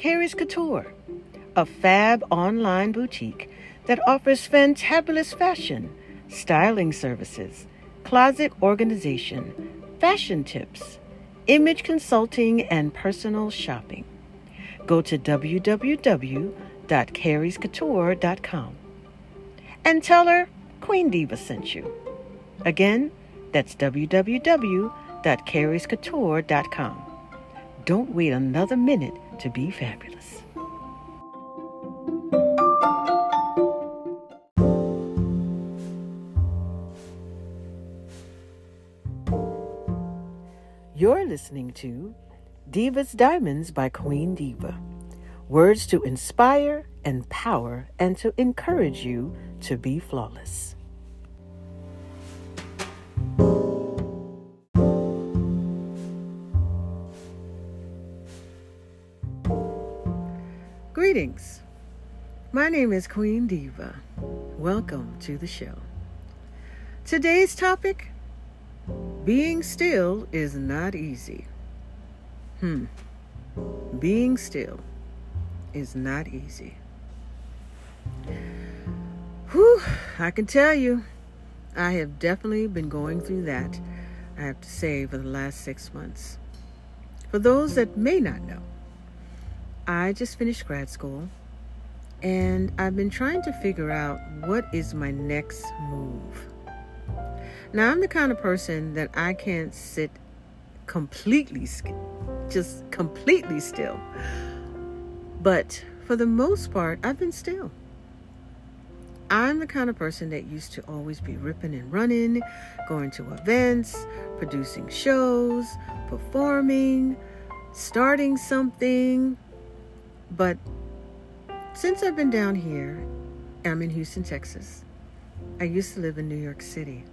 Carrie's Couture, a fab online boutique that offers fantabulous fashion, styling services, closet organization, fashion tips, image consulting, and personal shopping. Go to www.carriescouture.com and tell her Queen Diva sent you. Again, that's www.carriescouture.com. Don't wait another minute to be fabulous. You're listening to Divas Diamonds by Queen Diva. Words to inspire, empower, and to encourage you to be flawless. Greetings. My name is Queen Diva. Welcome to the show. Today's topic being still is not easy. Hmm. Being still is not easy. Whew, I can tell you, I have definitely been going through that, I have to say, for the last six months. For those that may not know, I just finished grad school and I've been trying to figure out what is my next move. Now, I'm the kind of person that I can't sit completely, just completely still. But for the most part, I've been still. I'm the kind of person that used to always be ripping and running, going to events, producing shows, performing, starting something. But since I've been down here, I'm in Houston, Texas. I used to live in New York City.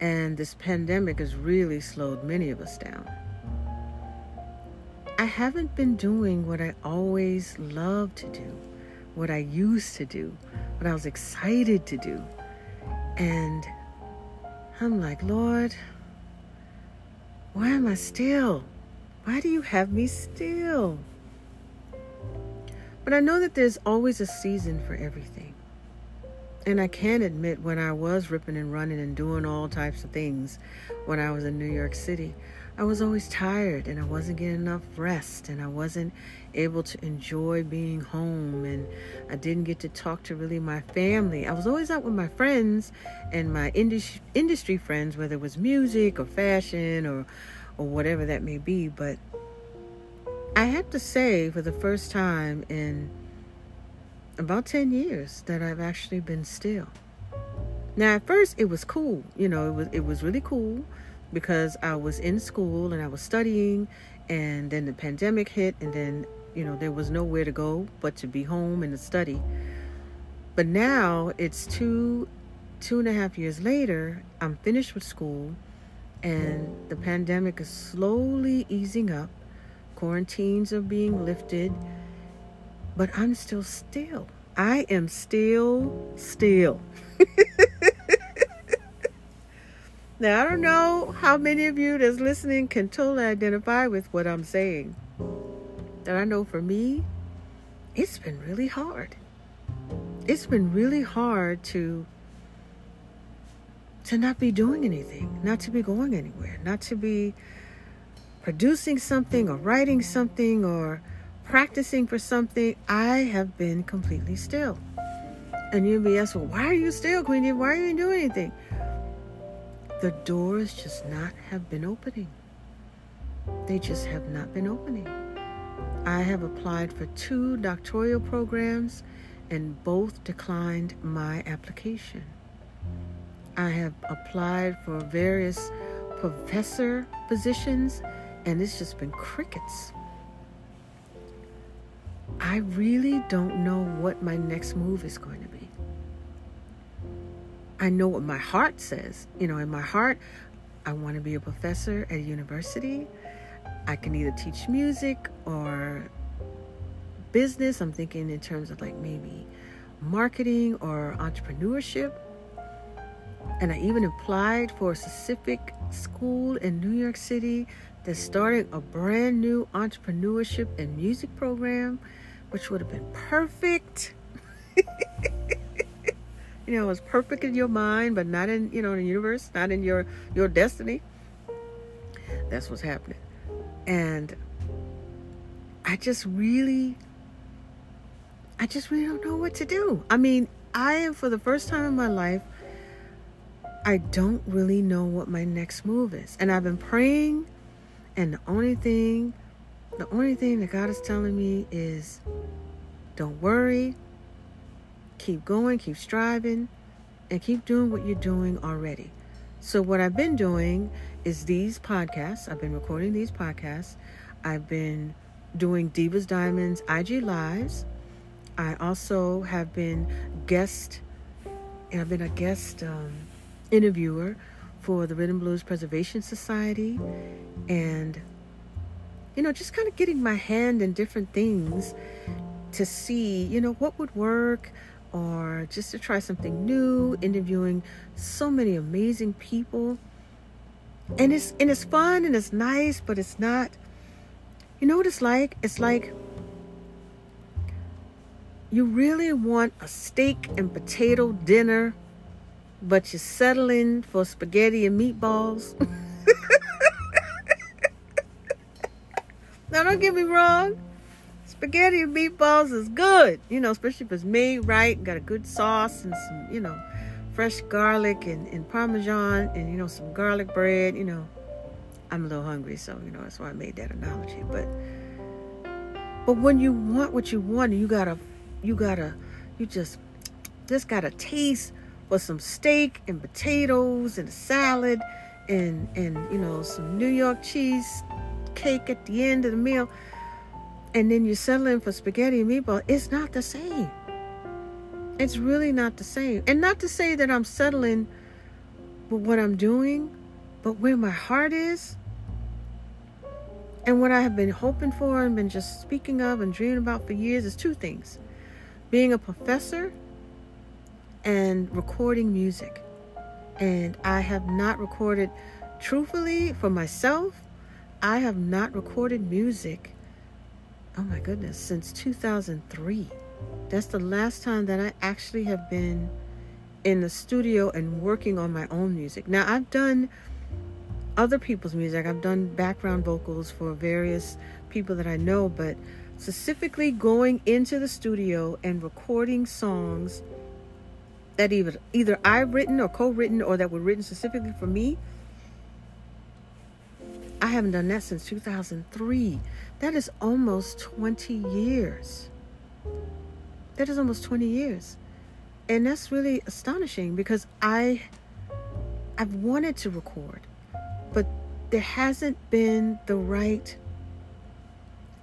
And this pandemic has really slowed many of us down. I haven't been doing what I always loved to do, what I used to do, what I was excited to do. And I'm like, Lord, why am I still? Why do you have me still? But I know that there's always a season for everything. And I can admit when I was ripping and running and doing all types of things when I was in New York City, I was always tired and I wasn't getting enough rest and I wasn't able to enjoy being home and I didn't get to talk to really my family. I was always out with my friends and my industry friends whether it was music or fashion or or whatever that may be, but I have to say for the first time in about 10 years that I've actually been still. Now at first it was cool, you know, it was it was really cool because I was in school and I was studying and then the pandemic hit and then, you know, there was nowhere to go but to be home and to study. But now it's two two and a half years later, I'm finished with school and the pandemic is slowly easing up. Quarantines are being lifted but I'm still still. I am still still. now, I don't know how many of you that's listening can totally identify with what I'm saying. That I know for me, it's been really hard. It's been really hard to to not be doing anything, not to be going anywhere, not to be producing something or writing something or practicing for something, I have been completely still. And you'll be asked, well, why are you still, Queenie? Why are you doing anything? The doors just not have been opening. They just have not been opening. I have applied for two doctoral programs and both declined my application. I have applied for various professor positions and it's just been crickets. I really don't know what my next move is going to be. I know what my heart says. You know, in my heart, I want to be a professor at a university. I can either teach music or business. I'm thinking in terms of like maybe marketing or entrepreneurship. And I even applied for a specific school in New York City They're starting a brand new entrepreneurship and music program, which would have been perfect. you know, it was perfect in your mind, but not in, you know, in the universe, not in your your destiny. That's what's happening. And I just really I just really don't know what to do. I mean, I am for the first time in my life I don't really know what my next move is. And I've been praying and the only thing the only thing that God is telling me is don't worry. Keep going, keep striving, and keep doing what you're doing already. So what I've been doing is these podcasts. I've been recording these podcasts. I've been doing Divas Diamonds IG Lives. I also have been guest, and I've been a guest um, interviewer for the Rhythm Blues Preservation Society, and you know, just kind of getting my hand in different things to see, you know, what would work, or just to try something new. Interviewing so many amazing people, and it's and it's fun and it's nice, but it's not. You know what it's like? It's like you really want a steak and potato dinner, but you're settling for spaghetti and meatballs. now, don't get me wrong. Spaghetti and meatballs is good, you know, especially if it's made right, got a good sauce and some, you know, fresh garlic and, and parmesan and, you know, some garlic bread, you know. I'm a little hungry, so, you know, that's why I made that analogy. But, but when you want what you want, you gotta you gotta, you just, just gotta taste for some steak and potatoes and a salad and, and, you know, some New York cheese cake at the end of the meal. And then you're settling for spaghetti and meatball. It's not the same. It's really not the same. And not to say that I'm settling with what I'm doing, but where my heart is, and what I have been hoping for and been just speaking of and dreaming about for years is two things being a professor and recording music. And I have not recorded, truthfully, for myself, I have not recorded music, oh my goodness, since 2003. That's the last time that I actually have been in the studio and working on my own music. Now, I've done other people's music, I've done background vocals for various people that I know, but specifically going into the studio and recording songs that either either I've written or co-written or that were written specifically for me. I haven't done that since 2003. That is almost 20 years. That is almost 20 years. And that's really astonishing because I I've wanted to record, but there hasn't been the right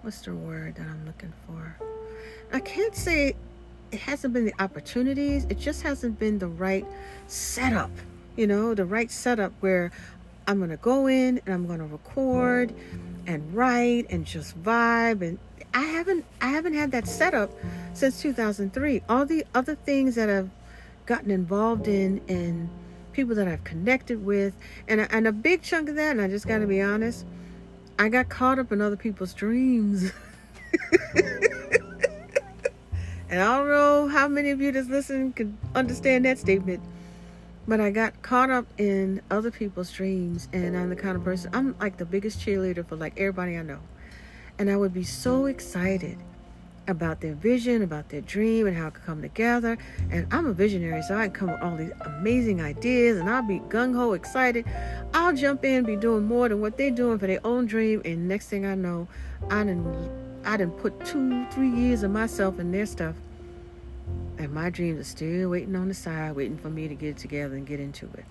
what's the word that I'm looking for? I can't say it hasn't been the opportunities, it just hasn't been the right setup, you know, the right setup where I'm going to go in and I'm going to record and write and just vibe and I haven't I haven't had that setup since 2003. All the other things that I've gotten involved in and people that I've connected with and and a big chunk of that and I just got to be honest I got caught up in other people's dreams. and I don't know how many of you that's listening could understand that statement. But I got caught up in other people's dreams, and I'm the kind of person, I'm like the biggest cheerleader for like everybody I know. And I would be so excited about their vision, about their dream, and how it could come together. And I'm a visionary, so I come with all these amazing ideas, and I'll be gung ho excited. I'll jump in, be doing more than what they're doing for their own dream, and next thing I know, I didn't, I didn't put two, three years of myself in their stuff, and my dreams are still waiting on the side, waiting for me to get it together and get into it.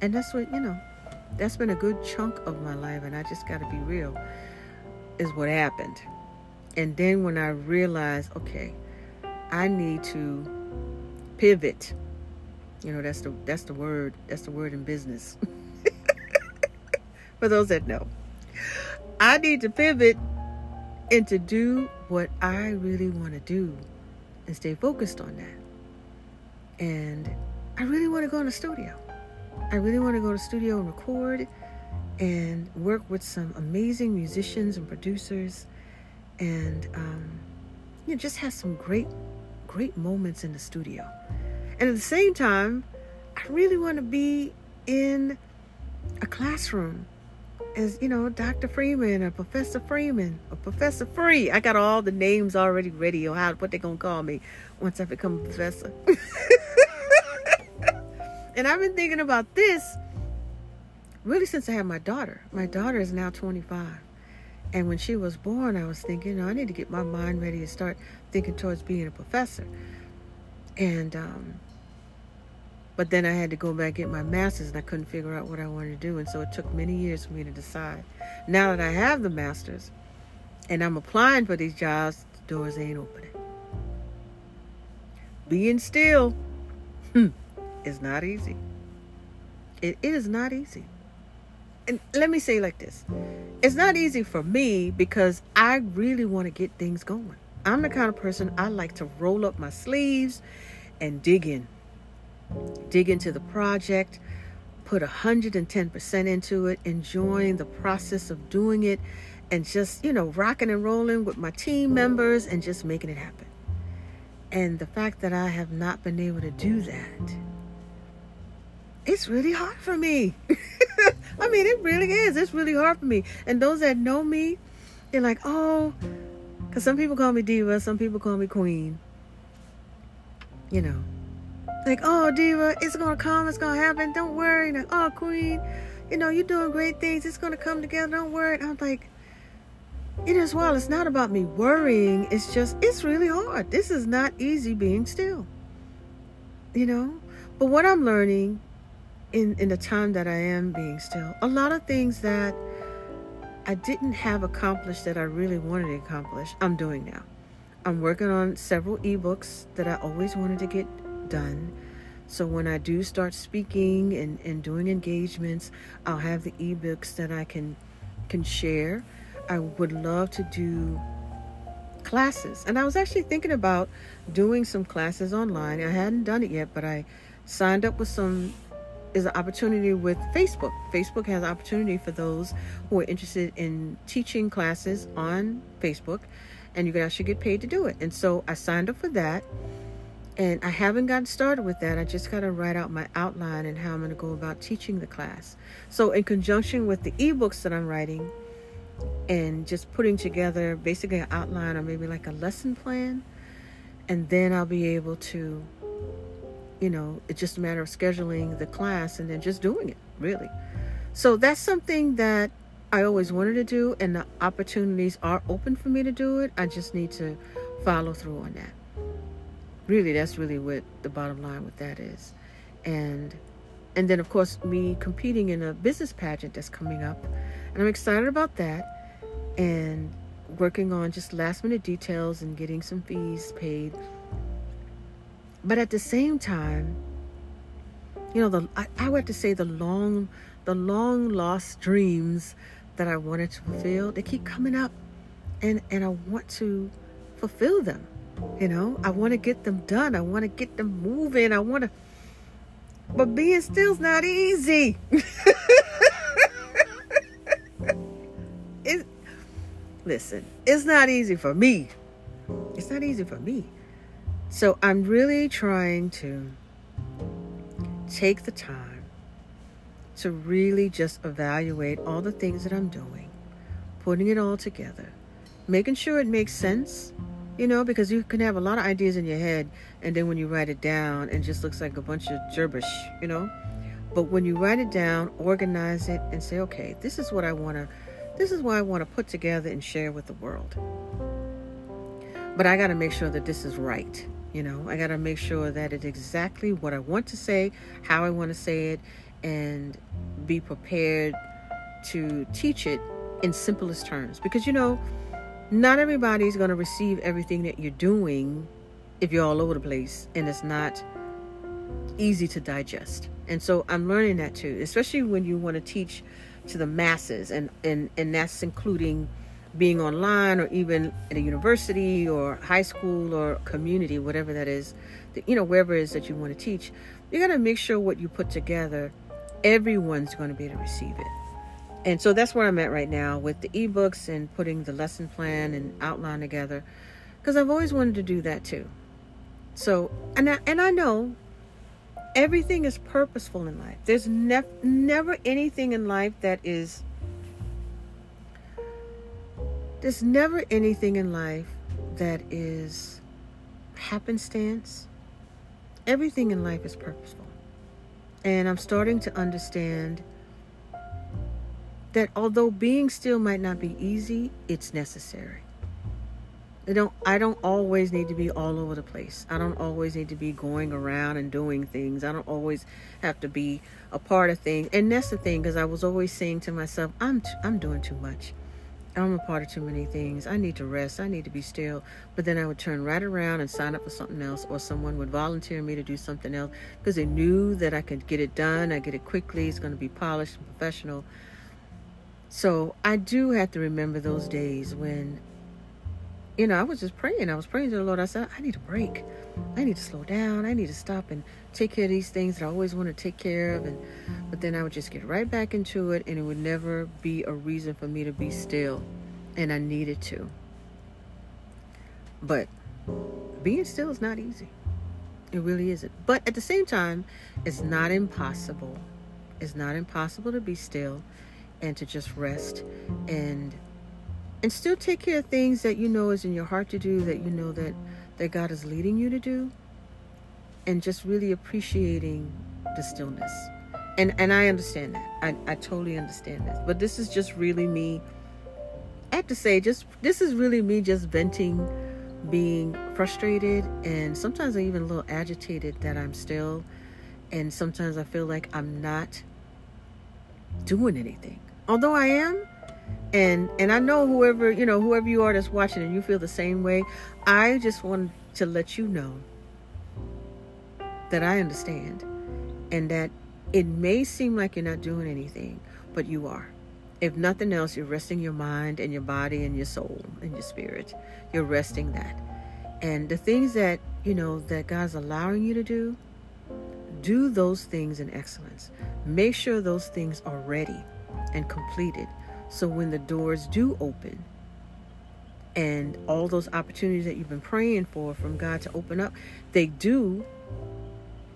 And that's what you know. That's been a good chunk of my life, and I just got to be real. Is what happened. And then when I realized, okay, I need to pivot. You know, that's the that's the word. That's the word in business. For those that know. I need to pivot and to do what I really want to do and stay focused on that. And I really want to go in the studio. I really want to go to studio and record and work with some amazing musicians and producers and um, you know, just have some great, great moments in the studio. And at the same time, I really want to be in a classroom as, you know, Dr. Freeman or Professor Freeman or Professor Free. I got all the names already ready or how what they're going to call me once I become a professor. and I've been thinking about this really since I had my daughter. My daughter is now 25. And when she was born, I was thinking, I need to get my mind ready to start thinking towards being a professor. And, um, but then I had to go back get my master's and I couldn't figure out what I wanted to do. And so it took many years for me to decide. Now that I have the master's and I'm applying for these jobs, the doors ain't opening. Being still hmm, is not easy. It, it is not easy and let me say like this it's not easy for me because I really want to get things going. I'm the kind of person I like to roll up my sleeves and dig in. Dig into the project, put 110% into it, enjoying the process of doing it, and just, you know, rocking and rolling with my team members and just making it happen. And the fact that I have not been able to do that, it's really hard for me. I mean, it really is. It's really hard for me. And those that know me, they're like, oh, because some people call me diva, some people call me queen. You know, like, oh, diva, it's gonna come, it's gonna happen. Don't worry. Like, oh, queen, you know, you're doing great things. It's gonna come together. Don't worry. And I'm like, it is well. It's not about me worrying. It's just, it's really hard. This is not easy being still. You know, but what I'm learning in in the time that I am being still, a lot of things that I didn't have accomplished that I really wanted to accomplish, I'm doing now. I'm working on several ebooks that I always wanted to get done. So when I do start speaking and, and doing engagements, I'll have the ebooks that I can can share. I would love to do classes. And I was actually thinking about doing some classes online. I hadn't done it yet, but I signed up with some is an opportunity with Facebook. Facebook has an opportunity for those who are interested in teaching classes on Facebook, and you can actually get paid to do it. And so I signed up for that, and I haven't gotten started with that. I just got to write out my outline and how I'm going to go about teaching the class. So, in conjunction with the ebooks that I'm writing, and just putting together basically an outline or maybe like a lesson plan, and then I'll be able to you know, it's just a matter of scheduling the class and then just doing it, really. So that's something that I always wanted to do, and the opportunities are open for me to do it. I just need to follow through on that. Really, that's really what the bottom line with that is. And and then of course me competing in a business pageant that's coming up. And I'm excited about that and working on just last minute details and getting some fees paid but at the same time, you know, the I, I would have to say the long, the long lost dreams that I wanted to fulfill, they keep coming up, and and I want to fulfill them. You know, I want to get them done. I want to get them moving. I want to, but being still's not easy. it, listen, it's not easy for me. It's not easy for me. So I'm really trying to take the time to really just evaluate all the things that I'm doing, putting it all together, making sure it makes sense, you know, because you can have a lot of ideas in your head, and then when you write it down, it just looks like a bunch of gibberish, you know. But when you write it down, organize it, and say, okay, this is what I want to, this is what I want to put together and share with the world. But I got to make sure that this is right you know, I got to make sure that it's exactly what I want to say, how I want to say it, and be prepared to teach it in simplest terms. Because, you know, not everybody's going to receive everything that you're doing if you're all over the place and it's not easy to digest. And so I'm learning that too, especially when you want to teach to the masses and and and that's including being online or even at a university or high school or community, whatever that is, you know, wherever it is that you want to teach, you got to make sure what you put together, everyone's going to be able to receive it. And so that's where I'm at right now with the ebooks and putting the lesson plan and outline together because I've always wanted to do that too. So, and I, and I know everything is purposeful in life. There's never never anything in life that is there's never anything in life that is happenstance. Everything in life is purposeful. And I'm starting to understand that although being still might not be easy, it's necessary. I don't I don't always need to be all over the place. I don't always need to be going around and doing things. I don't always have to be a part of things. And that's the thing because I was always saying to myself, I'm t- I'm doing too much. I'm a part of too many things. I need to rest. I need to be still. But then I would turn right around and sign up for something else, or someone would volunteer me to do something else because they knew that I could get it done. I get it quickly. It's going to be polished and professional. So I do have to remember those days when you know, I was just praying. I was praying to the Lord. I said, I need a break. I need to slow down. I need to stop and take care of these things that I always want to take care of. And but then I would just get right back into it, and it would never be a reason for me to be still. And I needed to. But being still is not easy. It really isn't. But at the same time, it's not impossible. It's not impossible to be still and to just rest and and still take care of things that you know is in your heart to do that you know that that God is leading you to do and just really appreciating the stillness. And and I understand that. I, I totally understand that. But this is just really me. I have to say just this is really me just venting being frustrated and sometimes I'm even a little agitated that I'm still and sometimes I feel like I'm not doing anything although I am and and I know whoever you know whoever you are that's watching and you feel the same way I just want to let you know that I understand and that it may seem like you're not doing anything but you are. If nothing else you're resting your mind and your body and your soul and your spirit. You're resting that. And the things that you know that God's allowing you to do do those things in excellence. Make sure those things are ready and completed so when the doors do open and all those opportunities that you've been praying for from God to open up, they do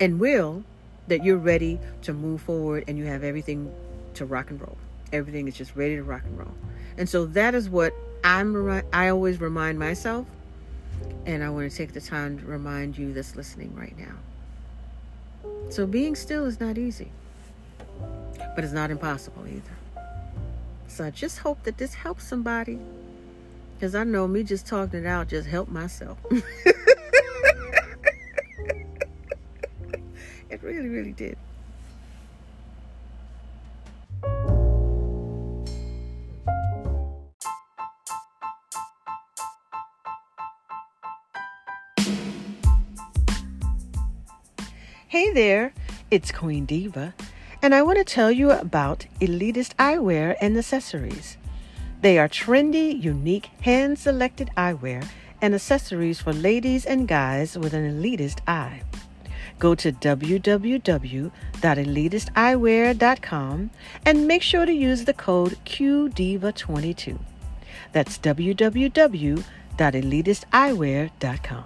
and will, that you're ready to move forward and you have everything to rock and roll. Everything is just ready to rock and roll. And so that is what I'm I always remind myself and I want to take the time to remind you that's listening right now. So being still is not easy. But it's not impossible either. So I just hope that this helps somebody. Because I know me just talking it out just helped myself. it really, really did. Hey there, it's Queen Diva and I want to tell you about Elitist Eyewear and Accessories. They are trendy, unique, hand selected eyewear and accessories for ladies and guys with an elitist eye. Go to www.elitisteyewear.com and make sure to use the code QDIVA22. That's www.elitisteyewear.com.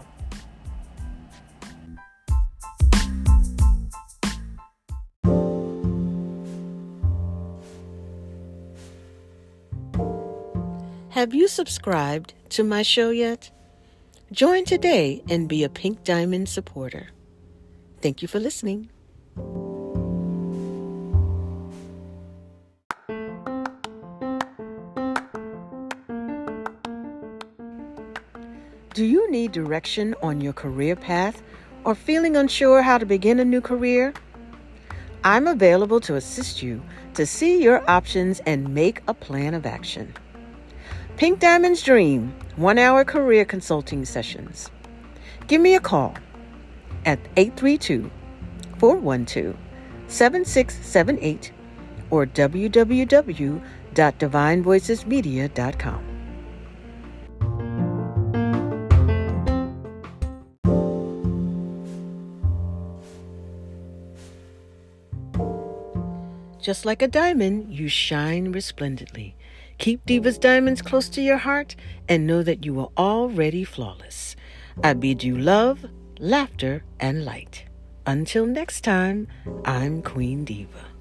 Have you subscribed to my show yet? Join today and be a Pink Diamond supporter. Thank you for listening. Do you need direction on your career path or feeling unsure how to begin a new career? I'm available to assist you to see your options and make a plan of action. Pink Diamond's Dream one hour career consulting sessions. Give me a call at 832 412 7678 or www.divinevoicesmedia.com. Just like a diamond, you shine resplendently. Keep Diva's diamonds close to your heart and know that you are already flawless. I bid you love, laughter, and light. Until next time, I'm Queen Diva.